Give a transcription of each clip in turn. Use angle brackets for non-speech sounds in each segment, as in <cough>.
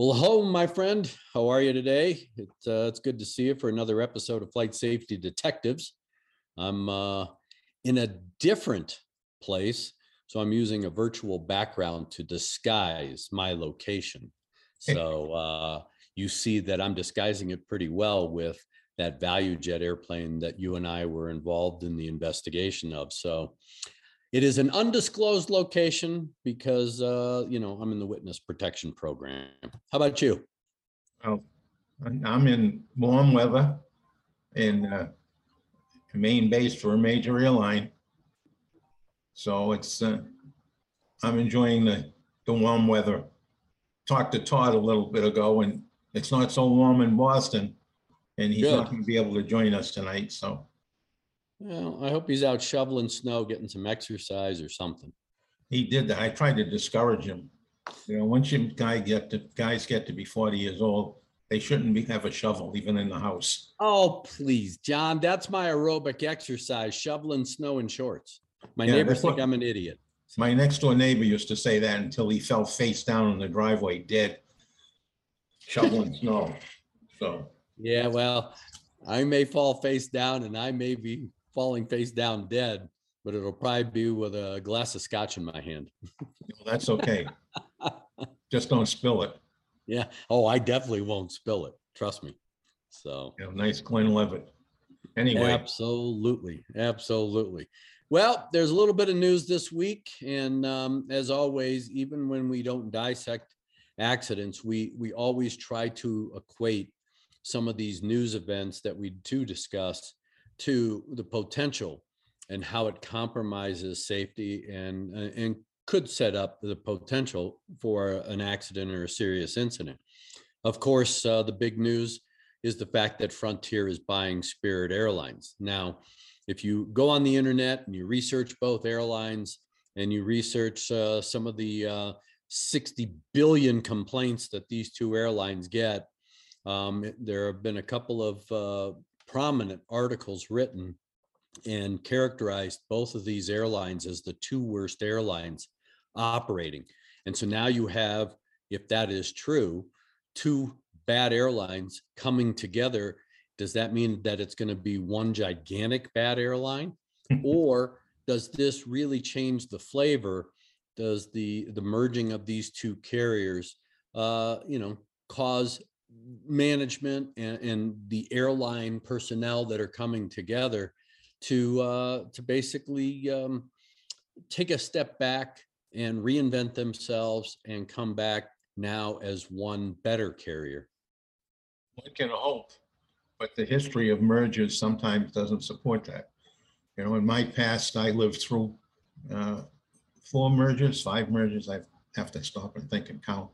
Well, hello, my friend. How are you today? It, uh, it's good to see you for another episode of Flight Safety Detectives. I'm uh, in a different place, so I'm using a virtual background to disguise my location. So uh, you see that I'm disguising it pretty well with that ValueJet airplane that you and I were involved in the investigation of. So it is an undisclosed location because, uh, you know, I'm in the witness protection program. How about you? Oh, I'm in warm weather in uh, main base for a major airline. So it's, uh, I'm enjoying the, the warm weather. Talked to Todd a little bit ago and it's not so warm in Boston. And he's not going to be able to join us tonight, so Well, I hope he's out shoveling snow, getting some exercise or something. he did that. I tried to discourage him. You know, once you guy get to, guys get to be forty years old, they shouldn't be, have a shovel even in the house. Oh, please, John, that's my aerobic exercise, shoveling snow in shorts. My Yeah, neighbors that's think what- I'm an idiot. My next door neighbor used to say that until he fell face down in the driveway, dead. Shoveling snow. So, Yeah, well, I may fall face down and I may be falling face down dead, but it'll probably be with a glass of scotch in my hand. that's okay. <laughs> Just don't spill it. Yeah. Oh, I definitely won't spill it. Trust me. So. Know, nice Glenlivet. Anyway, Absolutely, absolutely. Well, there's a little bit of news this week, and um, as always, even when we don't dissect accidents, we we always try to equate some of these news events that we do discuss to the potential and how it compromises safety and uh, and could set up the potential for an accident or a serious incident. Of course, uh, the big news is the fact that Frontier is buying Spirit Airlines. Now, if you go on the internet and you research both airlines and you research uh, some of the uh, 60 billion complaints that these two airlines get, um, there have been a couple of uh, prominent articles written and characterized both of these airlines as the two worst airlines operating. And so now you have, if that is true, two bad airlines coming together. Does that mean that it's going to be one gigantic bad airline? <laughs> or does this really change the flavor? Does the the merging of these two carriers, uh, you know, cause management and, and the airline personnel that are coming together to uh, to basically um, take a step back and reinvent themselves and come back now as one better carrier? one can hope, but the history of mergers sometimes doesn't support that. You know, in my past, I lived through uh, four mergers, five mergers. I have to stop and think and count,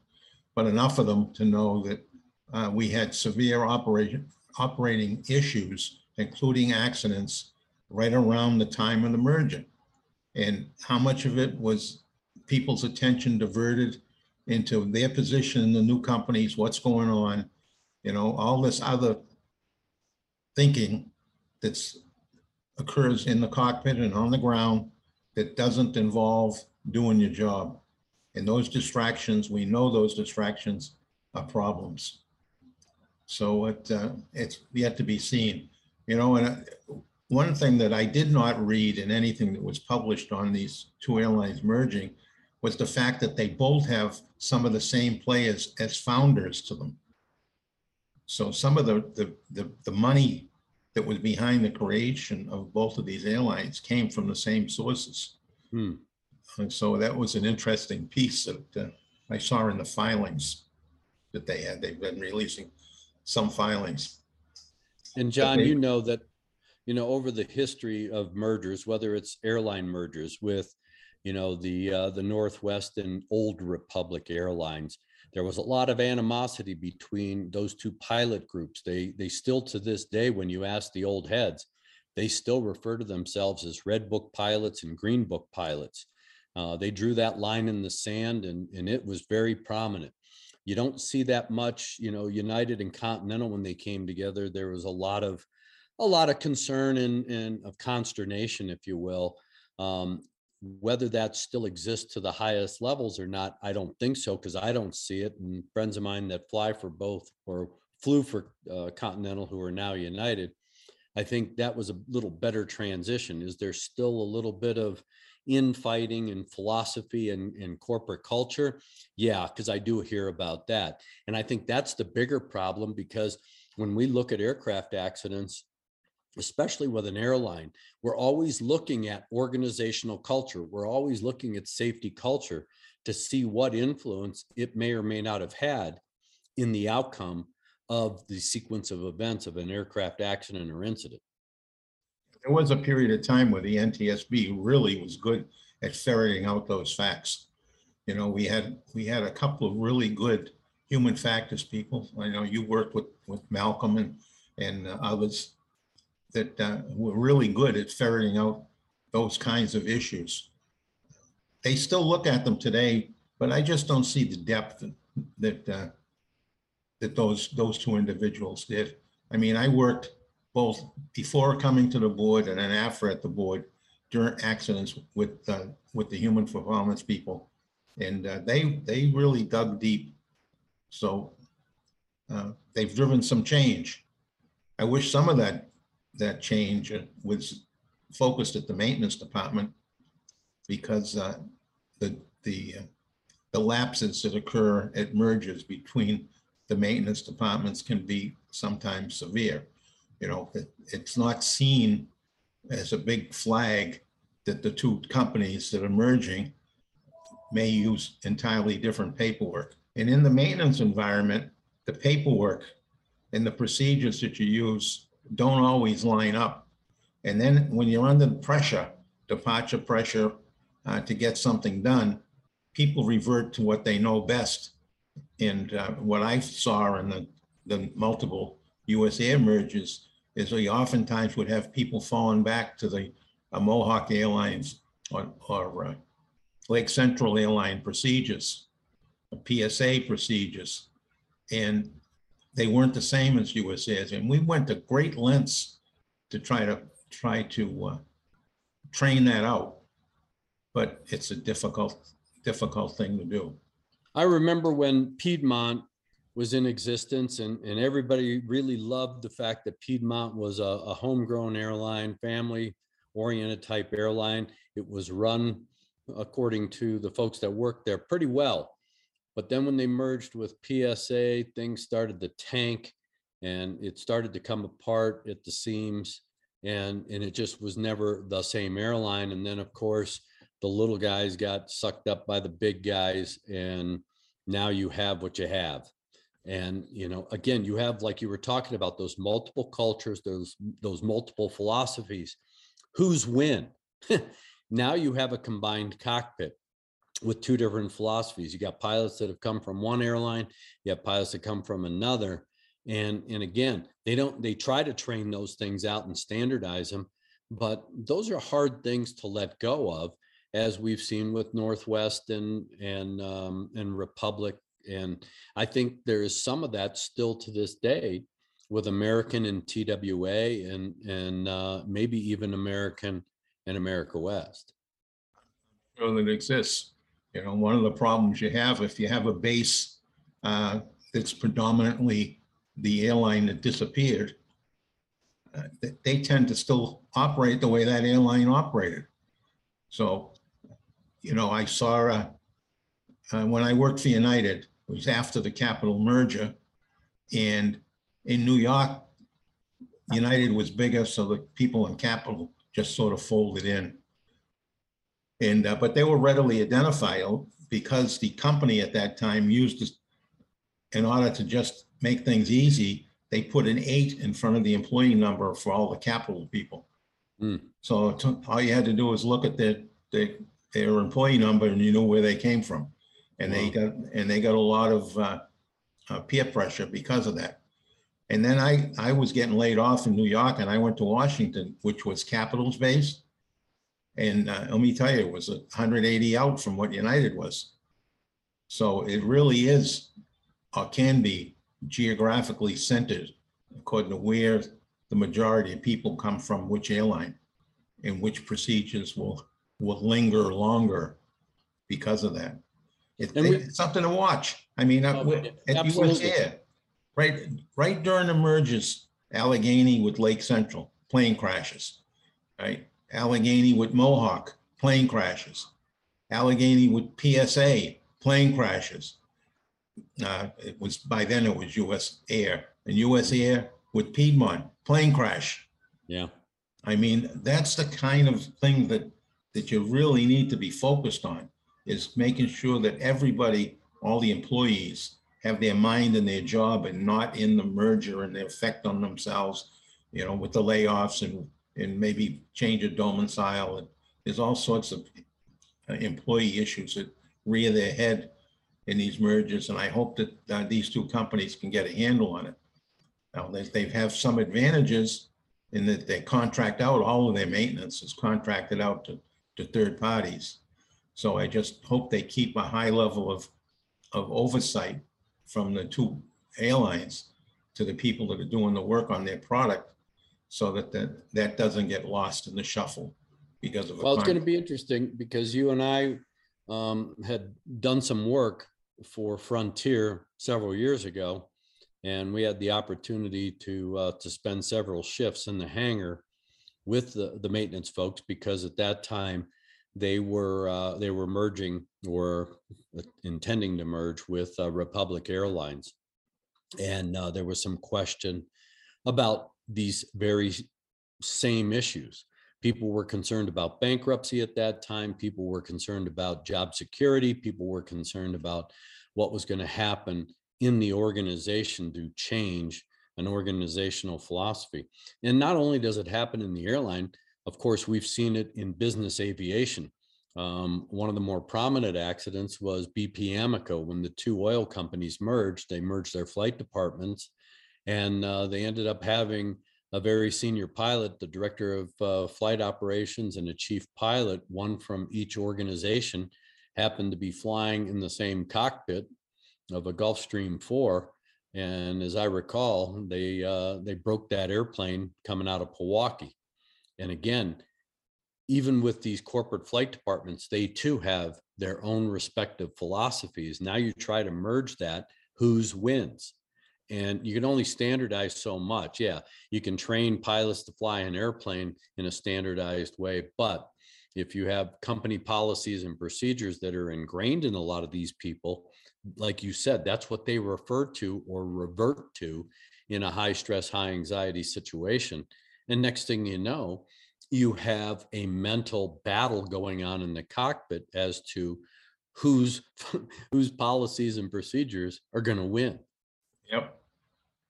but enough of them to know that uh, we had severe operation, operating issues, including accidents, right around the time of the merger. And how much of it was people's attention diverted into their position in the new companies, what's going on, you know, all this other thinking that's occurs in the cockpit and on the ground that doesn't involve doing your job. And those distractions, we know those distractions are problems. So it, uh, it's yet to be seen, you know, and uh, one thing that I did not read in anything that was published on these two airlines merging was the fact that they both have some of the same players as founders to them. So some of the, the, the, the money that was behind the creation of both of these airlines came from the same sources. Hmm. And so that was an interesting piece that uh, I saw in the filings that they had. They've been releasing some filings. And John, you know that, you know, over the history of mergers, whether it's airline mergers with, you know, the, uh, the Northwest and Old Republic Airlines, there was a lot of animosity between those two pilot groups. They, they still to this day, when you ask the old heads, they still refer to themselves as Red Book pilots and Green Book pilots. Uh, they drew that line in the sand and, and it was very prominent. You don't see that much, you know, United and Continental when they came together, there was a lot of, a lot of concern and, and of consternation, if you will. Um, whether that still exists to the highest levels or not, I don't think so, because I don't see it. And friends of mine that fly for both or flew for uh, Continental, who are now United, I think that was a little better transition. Is there still a little bit of infighting and philosophy and, and corporate culture? Yeah, because I do hear about that. And I think that's the bigger problem because when we look at aircraft accidents, especially with an airline, we're always looking at organizational culture. We're always looking at safety culture to see what influence it may or may not have had in the outcome of the sequence of events of an aircraft accident or incident. There was a period of time where the NTSB really was good at ferreting out those facts. You know, we had, we had a couple of really good human factors people. I know you worked with, with Malcolm and, and others that uh, were really good at ferreting out those kinds of issues. They still look at them today, but I just don't see the depth that, uh, that those, those two individuals did. I mean, I worked both before coming to the board and then after at the board during accidents with, uh, with the human performance people. And uh, they, they really dug deep. So uh, they've driven some change. I wish some of that, that change was focused at the maintenance department because uh, the, the, uh, the lapses that occur at mergers between the maintenance departments can be sometimes severe. You know, it, it's not seen as a big flag that the two companies that are merging may use entirely different paperwork. And in the maintenance environment, the paperwork and the procedures that you use don't always line up. And then when you're under pressure, departure pressure uh, to get something done, people revert to what they know best. And uh, what I saw in the, the multiple US air mergers is we oftentimes would have people falling back to the uh, Mohawk Airlines or, or uh, Lake Central Airline procedures, PSA procedures. And they weren't the same as US Airs. And we went to great lengths to try to, try to uh, train that out. But it's a difficult, difficult thing to do. I remember when Piedmont was in existence and, and everybody really loved the fact that Piedmont was a, a homegrown airline, family oriented type airline. It was run according to the folks that worked there pretty well. But then when they merged with PSA, things started to tank and it started to come apart at the seams. And, and it just was never the same airline. And then, of course, the little guys got sucked up by the big guys. And now you have what you have. And, you know, again, you have, like you were talking about, those multiple cultures, those, those multiple philosophies. Who's win? <laughs> now you have a combined cockpit with two different philosophies. You got pilots that have come from one airline, you have pilots that come from another. And and again, they don't they try to train those things out and standardize them, but those are hard things to let go of, as we've seen with Northwest and and um, and Republic. And I think there is some of that still to this day with American and TWA and and uh, maybe even American and America West. know that exists. You know, one of the problems you have, if you have a base uh, that's predominantly the airline that disappeared, uh, they- they tend to still operate the way that airline operated. So, you know, I saw uh, uh, when I worked for United, it was after the Capital merger. And in New York, United was bigger, so the people in Capital just sort of folded in. And, uh, but they were readily identifiable because the company at that time used this, in order to just make things easy, they put an eight in front of the employee number for all the Capital people. Hmm. So all you had to do was look at their, their, their employee number and you knew where they came from. And they got, and they got a lot of uh, uh, peer pressure because of that. And then I, I was getting laid off in New York and I went to Washington, which was Capitals based. And uh, let me tell you, it was a hundred eighty out from what United was. So it really is, or can be geographically centered according to where the majority of people come from, which airline. And which procedures will, will linger longer because of that. It- And we- It's something to watch. I mean, uh, Oh, we- at US absolutely. Air, right, right during the mergers, Allegheny with Lake Central, plane crashes. Right, Allegheny with Mohawk, plane crashes. Allegheny with PSA, plane crashes. Uh, it was, by then it was US Air, and US Air with Piedmont, plane crash. Yeah. I mean, that's the kind of thing that, that you really need to be focused on, is making sure that everybody, all the employees, have their mind in their job and not in the merger and the effect on themselves, you know, with the layoffs and, and maybe change of domicile. And There's all sorts of uh, employee issues that rear their head in these mergers, and I hope that uh, these two companies can get a handle on it. Now, they, they have some advantages in that they contract out, all of their maintenance is contracted out to, to third parties. So I just hope they keep a high level of, of oversight from the two airlines to the people that are doing the work on their product so that that, that doesn't get lost in the shuffle because of. a Well, it's going to be interesting because you and I um, had done some work for Frontier several years ago. And we had the opportunity to, uh, to spend several shifts in the hangar with the, the maintenance folks because at that time they were, uh, they were merging or intending to merge with uh, Republic Airlines. And uh, there was some question about these very same issues. People were concerned about bankruptcy at that time. People were concerned about job security. People were concerned about what was going to happen in the organization to change an organizational philosophy. And not only does it happen in the airline, of course, we've seen it in business aviation. Um, one of the more prominent accidents was BP Amoco when the two oil companies merged. They merged their flight departments, and uh, they ended up having a very senior pilot, the director of uh, flight operations, and a chief pilot, one from each organization, happened to be flying in the same cockpit of a Gulfstream 4. And as I recall, they uh, they broke that airplane coming out of Milwaukee. And again, even with these corporate flight departments, they too have their own respective philosophies. Now you try to merge that, whose wins? And you can only standardize so much. Yeah, you can train pilots to fly an airplane in a standardized way, but if you have company policies and procedures that are ingrained in a lot of these people, like you said, that's what they refer to or revert to in a high stress, high anxiety situation. And next thing you know, you have a mental battle going on in the cockpit as to whose <laughs> whose policies and procedures are going to win. Yep.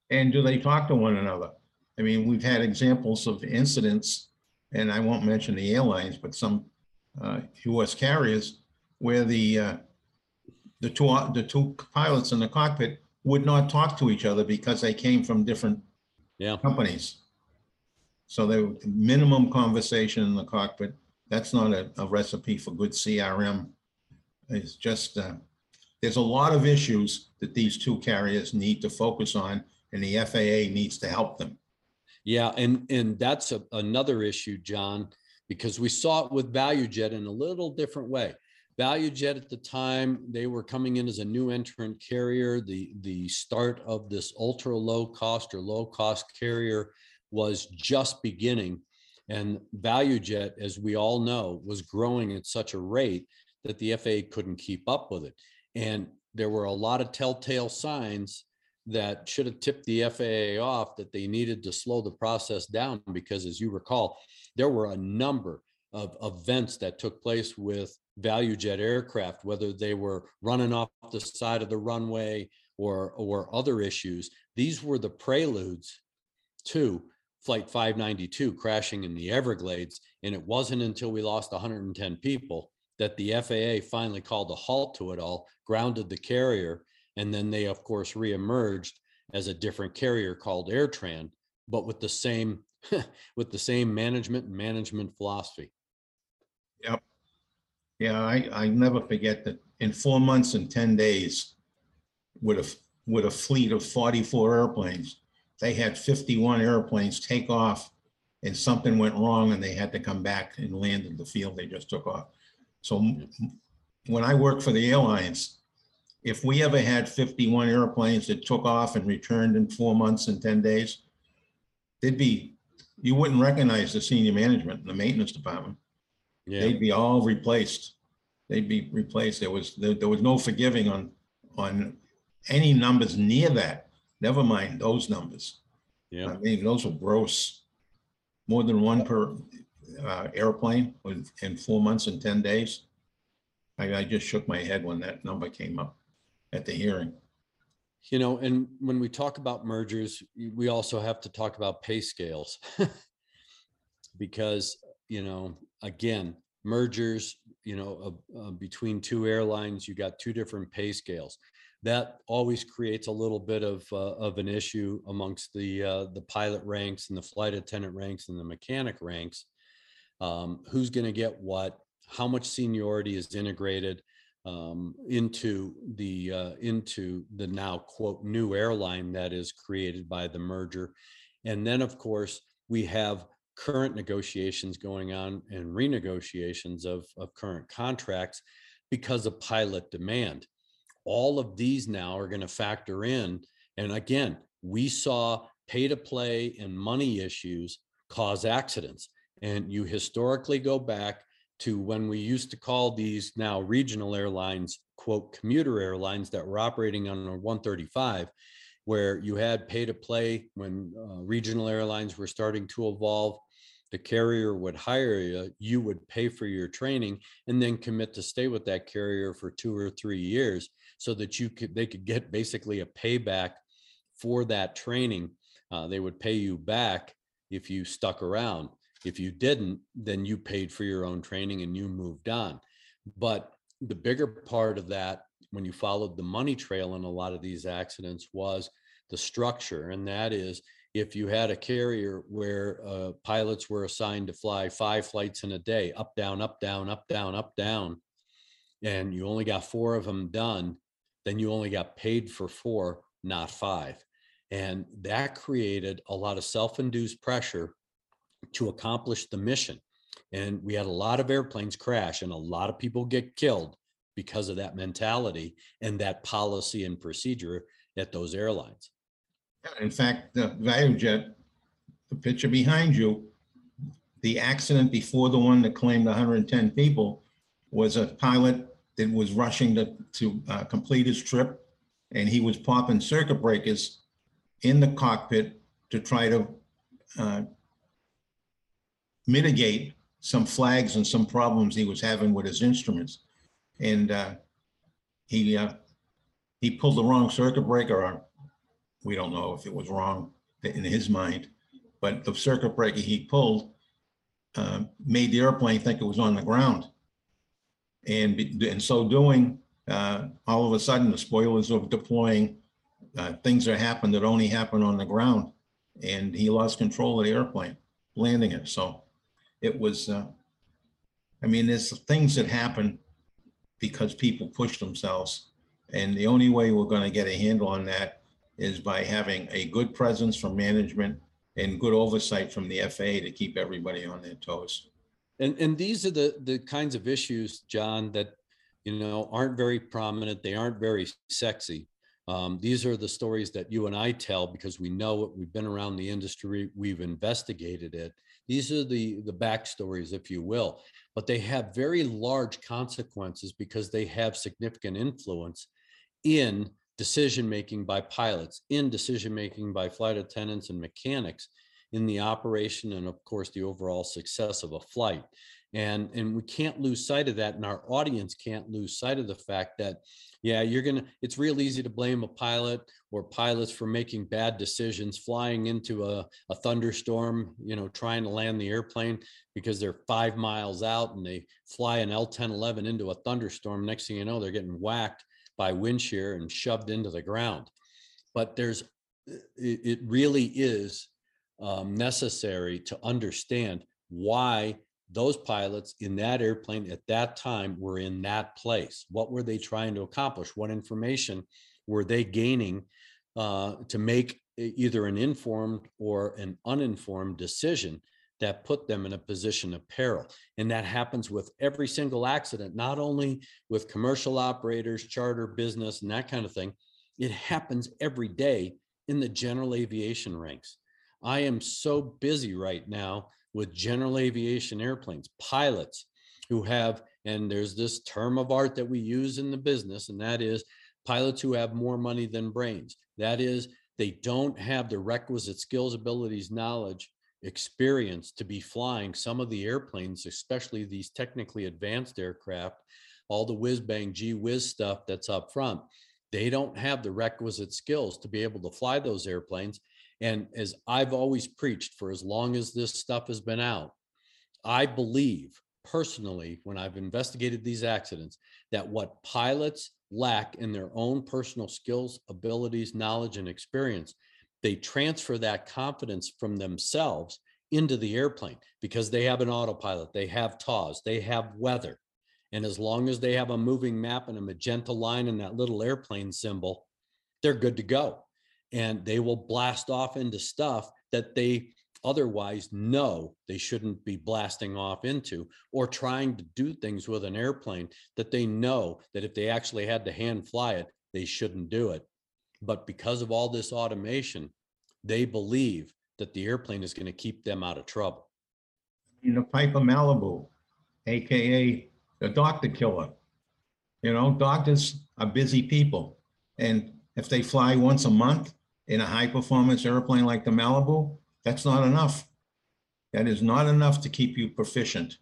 And do they talk to one another? I mean, we've had examples of incidents, and I won't mention the airlines, but some uh, US carriers where the uh, the two, the two pilots in the cockpit would not talk to each other because they came from different Yeah. companies. So the minimum conversation in the cockpit. That's not a, a recipe for good CRM. It's just, uh, there's a lot of issues that these two carriers need to focus on and the FAA needs to help them. Yeah, and and that's a, another issue, John, because we saw it with ValueJet in a little different way. ValueJet at the time, they were coming in as a new entrant carrier. The the start of this ultra low cost or low cost carrier was just beginning. And ValueJet, as we all know, was growing at such a rate that the FAA couldn't keep up with it. And there were a lot of telltale signs that should have tipped the FAA off that they needed to slow the process down because, as you recall, there were a number of events that took place with ValueJet aircraft, whether they were running off the side of the runway or or other issues. These were the preludes to Flight 592 crashing in the Everglades, and it wasn't until we lost 110 people that the FAA finally called a halt to it all, grounded the carrier, and then they, of course, reemerged as a different carrier called AirTran, but with the same <laughs> with the same management and management philosophy. Yep. Yeah, I, I never forget that in four months and ten days, with a, with a fleet of forty-four airplanes, they had fifty-one airplanes take off and something went wrong and they had to come back and land in the field they just took off. So when I worked for the airlines, if we ever had fifty-one airplanes that took off and returned in four months and ten days, they'd be, you wouldn't recognize the senior management in the maintenance department. Yeah, They'd be all replaced. They'd be replaced. There was, there, there was no forgiving on, on any numbers near that. Never mind those numbers. yeah. I mean, those were gross. More than one per uh, airplane with- in four months and 10 days. I, I just shook my head when that number came up at the hearing. You know, and when we talk about mergers, we also have to talk about pay scales. <laughs> Because, you know, again, mergers, you know, uh, uh, between two airlines, you got two different pay scales. That always creates a little bit of, uh, of an issue amongst the, uh, the pilot ranks and the flight attendant ranks and the mechanic ranks. Um, who's going to get what? How much seniority is integrated? um, into the uh, into the now quote new airline that is created by the merger, and then of course we have current negotiations going on and renegotiations of of current contracts because of pilot demand. All of these now are going to factor in, and again, we saw pay to play and money issues cause accidents, and you historically go back to when we used to call these now regional airlines, quote, commuter airlines that were operating on a 135, where you had pay to play when uh, regional airlines were starting to evolve. The carrier would hire you, you would pay for your training and then commit to stay with that carrier for two or three years so that you could they could get basically a payback for that training. Uh, they would pay you back if you stuck around. If you didn't, then you paid for your own training and you moved on. But the bigger part of that, when you followed the money trail in a lot of these accidents, was the structure. And that is if you had a carrier where uh, pilots were assigned to fly five flights in a day, up, down, up, down, up, down, up, down, and you only got four of them done, then you only got paid for four, not five. And that created a lot of self induced pressure to accomplish the mission. And we had a lot of airplanes crash and a lot of people get killed because of that mentality and that policy and procedure at those airlines. In fact, the ValueJet, the picture behind you, the accident before the one that claimed 110 people was a pilot that was rushing to, to uh, complete his trip. And he was popping circuit breakers in the cockpit to try to uh, mitigate some flags and some problems he was having with his instruments. And uh, he, uh, he pulled the wrong circuit breaker, or we don't know if it was wrong in his mind, but the circuit breaker he pulled uh, made the airplane think it was on the ground. And in so doing, uh, all of a sudden, the spoilers are deploying. uh, Things that happen that only happen on the ground. And he lost control of the airplane, landing it. So it was, uh, I mean, there's things that happen because people push themselves. And the only way we're going to get a handle on that is by having a good presence from management and good oversight from the FAA to keep everybody on their toes. And and these are the the kinds of issues, John, that you know aren't very prominent. They aren't very sexy. Um, these are the stories that you and I tell because we know it. We've been around the industry. We've investigated it. These are the, the backstories, if you will, but they have very large consequences because they have significant influence in decision-making by pilots, in decision-making by flight attendants and mechanics in the operation and of course the overall success of a flight. And, and we can't lose sight of that and our audience can't lose sight of the fact that, yeah, you're gonna, it's real easy to blame a pilot or pilots for making bad decisions, flying into a, a thunderstorm, you know, trying to land the airplane because they're five miles out and they fly an L-1011 into a thunderstorm. Next thing you know, they're getting whacked by wind shear and shoved into the ground. But there's, it, it really is um, necessary to understand why those pilots in that airplane at that time were in that place. What were they trying to accomplish? What information were they gaining uh, to make either an informed or an uninformed decision that put them in a position of peril? And that happens with every single accident, not only with commercial operators, charter business, and that kind of thing. It happens every day in the general aviation ranks. I am so busy right now with general aviation airplanes, pilots who have, and there's this term of art that we use in the business, and that is pilots who have more money than brains. That is, they don't have the requisite skills, abilities, knowledge, experience to be flying some of the airplanes, especially these technically advanced aircraft, all the whiz bang, gee whiz stuff that's up front. They don't have the requisite skills to be able to fly those airplanes. And as I've always preached for as long as this stuff has been out, I believe personally, when I've investigated these accidents, that what pilots lack in their own personal skills, abilities, knowledge, and experience, they transfer that confidence from themselves into the airplane because they have an autopilot, they have TAWS, they have weather. And as long as they have a moving map and a magenta line and that little airplane symbol, they're good to go and they will blast off into stuff that they otherwise know they shouldn't be blasting off into or trying to do things with an airplane that they know that if they actually had to hand fly it they shouldn't do it but because of all this automation they believe that the airplane is going to keep them out of trouble You know, Piper Malibu, AKA the doctor killer. You know, doctors are busy people. And if they fly once a month in a high performance airplane like the Malibu, that's not enough. That is not enough to keep you proficient.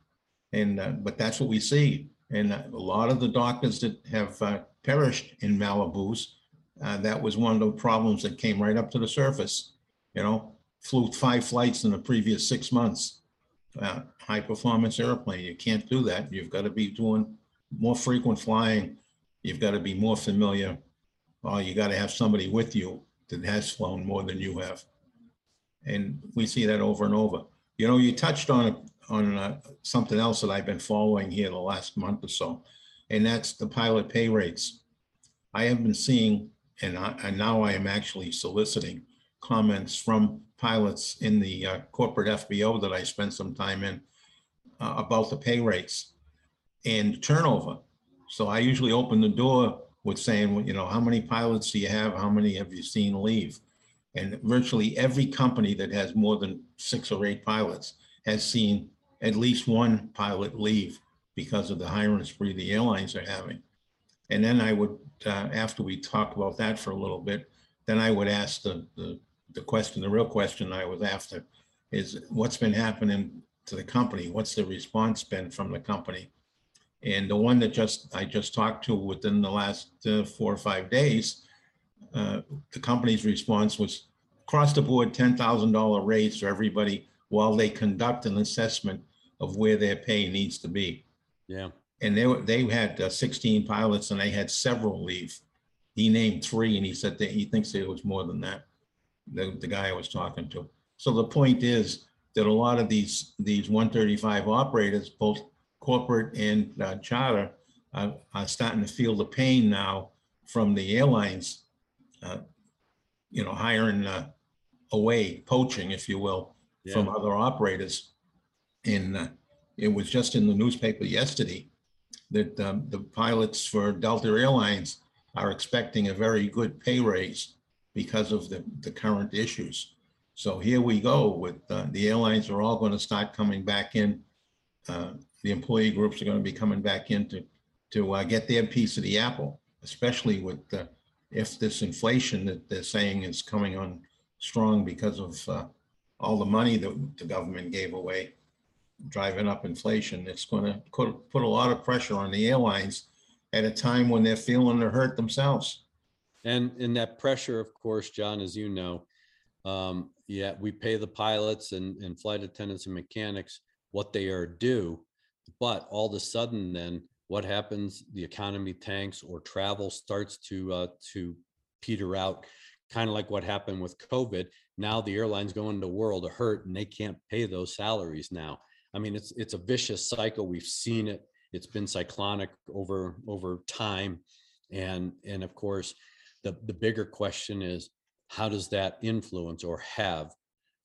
And, uh, but that's what we see. And a lot of the doctors that have uh, perished in Malibus, uh, that was one of the problems that came right up to the surface. You know, flew five flights in the previous six months. Uh, high performance airplane, you can't do that. You've got to be doing more frequent flying. You've got to be more familiar, or you got to have somebody with you that has flown more than you have. And we see that over and over. You know, you touched on, on uh, something else that I've been following here the last month or so, and that's the pilot pay rates. I have been seeing, and I, and now I am actually soliciting comments from pilots in the uh, corporate FBO that I spent some time in uh, about the pay rates and turnover. So I usually open the door with saying, you know, how many pilots do you have? How many have you seen leave? And virtually every company that has more than six or eight pilots has seen at least one pilot leave because of the hiring spree the airlines are having. And then I would, uh, after we talk about that for a little bit, then I would ask the, the, the question, the real question I was after is what's been happening to the company? What's the response been from the company? And the one that just, I just talked to within the last uh, four or five days, uh, the company's response was across the board, ten thousand dollar raise for everybody while they conduct an assessment of where their pay needs to be. yeah And they were, they had uh, sixteen pilots and they had several leave. He named three and he said that he thinks it was more than that. The, the guy I was talking to. So the point is that a lot of these, these one thirty-five operators, both corporate and uh, charter, are, are starting to feel the pain now from the airlines. uh, You know, hiring uh, away, poaching, if you will, from other operators. And uh, it was just in the newspaper yesterday that um, the pilots for Delta Airlines are expecting a very good pay raise because of the, the current issues. So here we go with, uh, the airlines are all going to start coming back in. Uh, The employee groups are going to be coming back in to, to uh, get their piece of the apple, especially with, uh, if this inflation that they're saying is coming on strong because of uh, all the money that the government gave away, driving up inflation, it's going to put, put a lot of pressure on the airlines at a time when they're feeling the hurt themselves. And in that pressure, of course, John, as you know, um, yeah, we pay the pilots and, and flight attendants and mechanics what they are due. But all of a sudden, then what happens? The economy tanks or travel starts to uh, to peter out, kind of like what happened with COVID. Now the airlines go into world of hurt and they can't pay those salaries now. I mean, it's it's a vicious cycle. We've seen it. It's been cyclonic over over time, and and of course, the the bigger question is how does that influence or have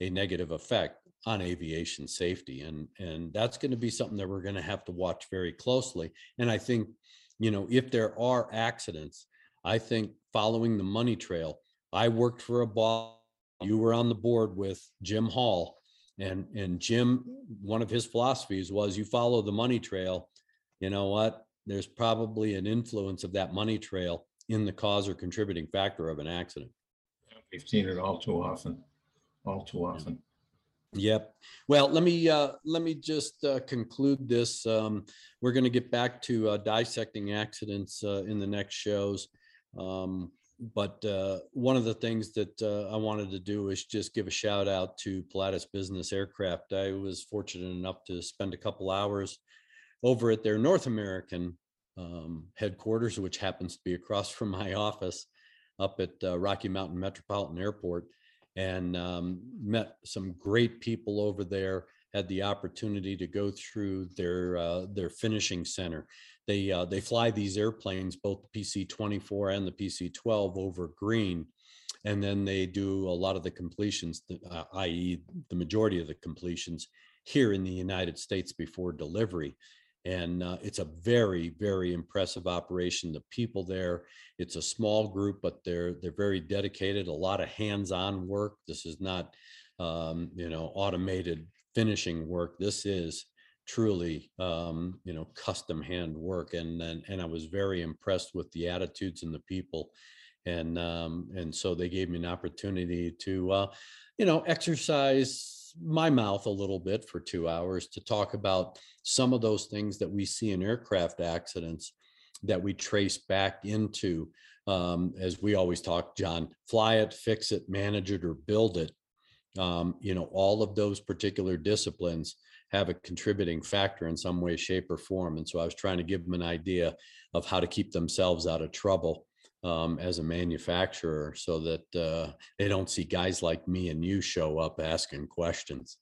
a negative effect on aviation safety and and that's going to be something that we're going to have to watch very closely and i think you know if there are accidents i think following the money trail i worked for a boss you were on the board with jim hall and and jim one of his philosophies was you follow the money trail you know what? There's probably an influence of that money trail in the cause or contributing factor of an accident. We've seen it all too often, all too often. Yep. Well, let me uh, let me just uh, conclude this. Um, we're going to get back to uh, dissecting accidents uh, in the next shows. Um, but uh, one of the things that uh, I wanted to do is just give a shout out to Pilatus Business Aircraft. I was fortunate enough to spend a couple hours over at their North American um, headquarters, which happens to be across from my <laughs> office up at uh, Rocky Mountain Metropolitan Airport and um, met some great people over there. Had the opportunity to go through their uh, their finishing center. They uh, they fly these airplanes, both the PC-24 and the PC-12, over green, and then they do a lot of the completions, uh, i.e., the majority of the completions here in the United States before delivery. And uh, it's a very, very impressive operation. The people there, it's a small group, but they're they're very dedicated. A lot of hands-on work. This is not, um, you know, automated finishing work. This is truly, um, you know, custom hand work. And and and I was very impressed with the attitudes and the people. And um, and so they gave me an opportunity to, uh, you know, exercise my mouth a little bit for two hours to talk about some of those things that we see in aircraft accidents that we trace back into, um, as we always talk, John, fly it, fix it, manage it, or build it. Um, you know, all of those particular disciplines have a contributing factor in some way, shape, or form. And so I was trying to give them an idea of how to keep themselves out of trouble um, as a manufacturer so that uh, they don't see guys like me and you show up asking questions.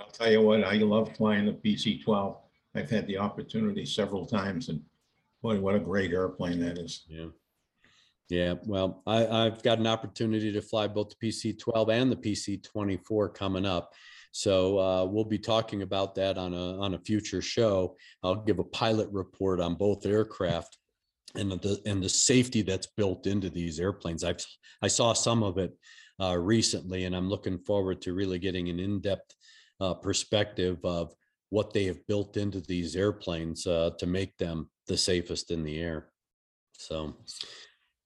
I'll tell you what, I love flying the PC-12. I've had the opportunity several times and boy, what a great airplane that is. Yeah. Yeah, well, I, I've got an opportunity to fly both the PC 12 and the PC 24 coming up. So uh, we'll be talking about that on a on a future show. I'll give a pilot report on both aircraft and the and the safety that's built into these airplanes. I've I saw some of it uh, recently, and I'm looking forward to really getting an in-depth uh, perspective of what they have built into these airplanes uh, to make them the safest in the air. So,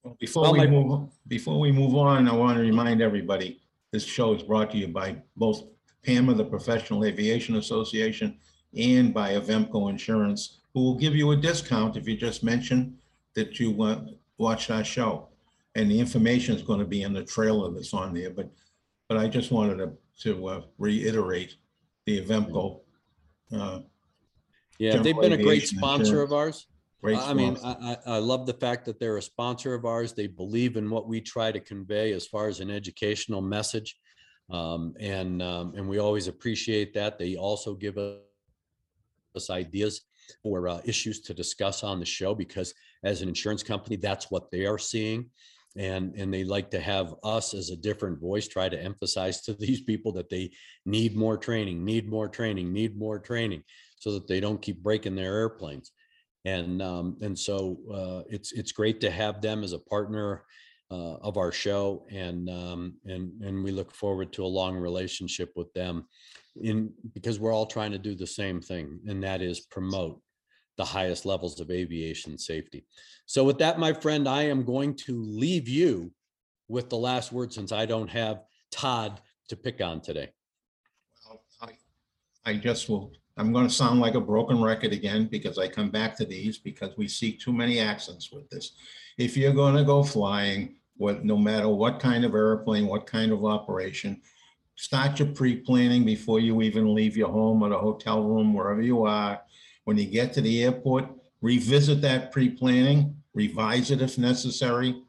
Well, Before Well, we my- move, before we move on, I want to remind everybody, this show is brought to you by both PAMA, the Professional Aviation Association, and by Avemco Insurance, who will give you a discount if you just mention that you uh, watched our show. And the information is going to be in the trailer that's on there, but, but I just wanted to, to uh, reiterate the Avemco. uh, yeah, they've been a great Aviation sponsor of ours. great I mean, sponsor. I, I, I love the fact that they're a sponsor of ours. They believe in what we try to convey as far as an educational message. Um, and, um, and we always appreciate that. They also give us us ideas or uh, issues to discuss on the show because as an insurance company, that's what they are seeing. And, and they like to have us as a different voice try to emphasize to <laughs> these people that they need more training, need more training, need more training so that they don't keep breaking their airplanes. And um, and so uh, it's it's great to have them as a partner uh, of our show, and um, and and we look forward to a long relationship with them, in because we're all trying to do the same thing, and that is promote the highest levels of aviation safety. So, with that, my friend, I am going to leave you with the last word since I don't have Todd to pick on today. Well, I, I just will, I'm gonna sound like a broken record again because I come back to these because we see too many accidents with this. If you're gonna go flying, what, no matter what kind of airplane, what kind of operation, start your pre-planning before you even leave your home or the hotel room, wherever you are. When you get to the airport, revisit that pre-planning, revise it if necessary.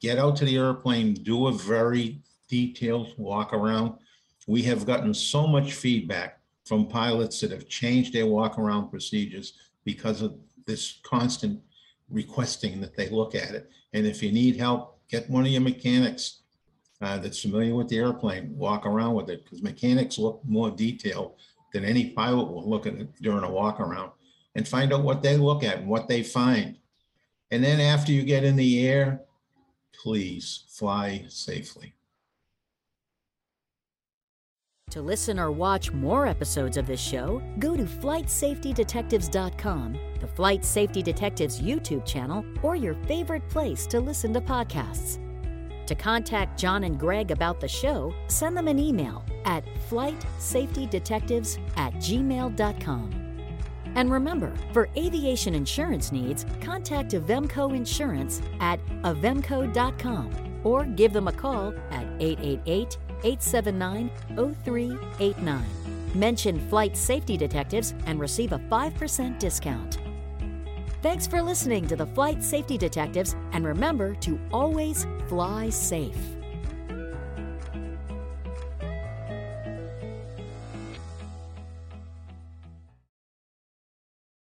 Get out to the airplane, do a very detailed walk around. We have gotten so much feedback from pilots that have changed their walk around procedures because of this constant requesting that they look at it. And if you need help, get one of your mechanics uh, that's familiar with the airplane, walk around with it, because mechanics look more detailed than any pilot will look at it during a walk around and find out what they look at and what they find. And then after you get in the air, please fly safely. To listen or watch more episodes of this show, go to flightsafetydetectives.com, the Flight Safety Detectives YouTube channel, or your favorite place to listen to podcasts. To contact John and Greg about the show, send them an email at flightsafetydetectives at gmail.com. And remember, for aviation insurance needs, contact Avemco Insurance at avemco.com or give them a call at 888 879 0389. Mention Flight Safety Detectives and receive a 5% discount. Thanks for listening to the Flight Safety Detectives, and remember to always fly safe.